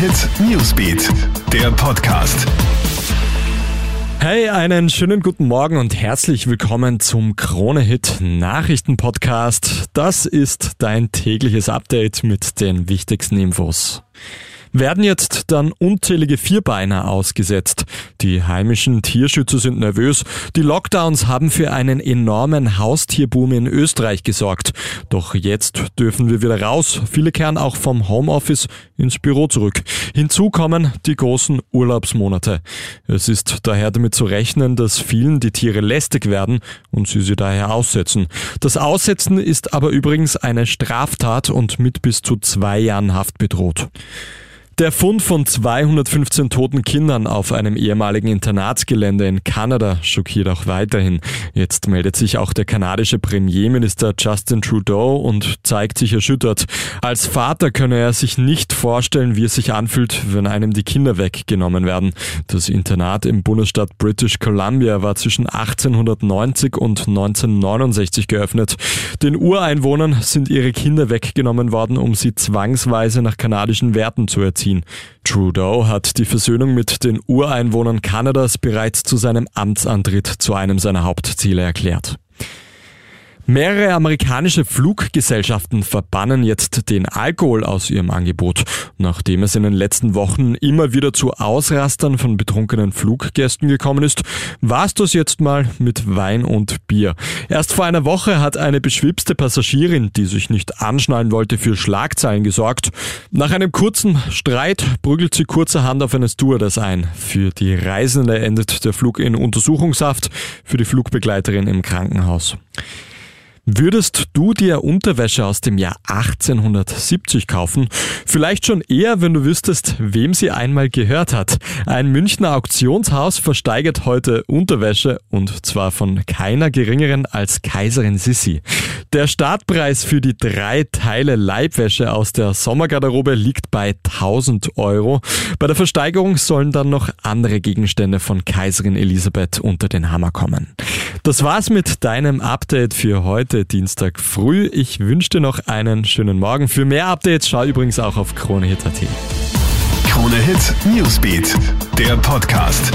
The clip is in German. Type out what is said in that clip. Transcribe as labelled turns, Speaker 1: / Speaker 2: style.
Speaker 1: Hit Newsbeat, der Podcast.
Speaker 2: Hey, einen schönen guten Morgen und herzlich willkommen zum Krone Hit Nachrichten Podcast. Das ist dein tägliches Update mit den wichtigsten Infos werden jetzt dann unzählige Vierbeiner ausgesetzt. Die heimischen Tierschützer sind nervös. Die Lockdowns haben für einen enormen Haustierboom in Österreich gesorgt. Doch jetzt dürfen wir wieder raus. Viele kehren auch vom Homeoffice ins Büro zurück. Hinzu kommen die großen Urlaubsmonate. Es ist daher damit zu rechnen, dass vielen die Tiere lästig werden und sie sie daher aussetzen. Das Aussetzen ist aber übrigens eine Straftat und mit bis zu zwei Jahren Haft bedroht. Der Fund von 215 toten Kindern auf einem ehemaligen Internatsgelände in Kanada schockiert auch weiterhin. Jetzt meldet sich auch der kanadische Premierminister Justin Trudeau und zeigt sich erschüttert. Als Vater könne er sich nicht vorstellen, wie es sich anfühlt, wenn einem die Kinder weggenommen werden. Das Internat im Bundesstaat British Columbia war zwischen 1890 und 1969 geöffnet. Den Ureinwohnern sind ihre Kinder weggenommen worden, um sie zwangsweise nach kanadischen Werten zu erziehen ziehen. Trudeau hat die Versöhnung mit den Ureinwohnern Kanadas bereits zu seinem Amtsantritt zu einem seiner Hauptziele erklärt. Mehrere amerikanische Fluggesellschaften verbannen jetzt den Alkohol aus ihrem Angebot, nachdem es in den letzten Wochen immer wieder zu Ausrastern von betrunkenen Fluggästen gekommen ist, war es das jetzt mal mit Wein und Bier. Erst vor einer Woche hat eine beschwipste Passagierin, die sich nicht anschnallen wollte, für Schlagzeilen gesorgt. Nach einem kurzen Streit prügelt sie kurzerhand auf eine Stewardess ein. Für die Reisende endet der Flug in Untersuchungshaft, für die Flugbegleiterin im Krankenhaus. Würdest du dir Unterwäsche aus dem Jahr 1870 kaufen? Vielleicht schon eher, wenn du wüsstest, wem sie einmal gehört hat. Ein Münchner Auktionshaus versteigert heute Unterwäsche und zwar von keiner geringeren als Kaiserin Sissi. Der Startpreis für die drei Teile Leibwäsche aus der Sommergarderobe liegt bei 1000 Euro. Bei der Versteigerung sollen dann noch andere Gegenstände von Kaiserin Elisabeth unter den Hammer kommen. Das war's mit deinem Update für heute, Dienstag früh. Ich wünsche dir noch einen schönen Morgen. Für mehr Updates schau übrigens auch auf KroneHit.at.
Speaker 1: Krone Hit Newsbeat, der Podcast.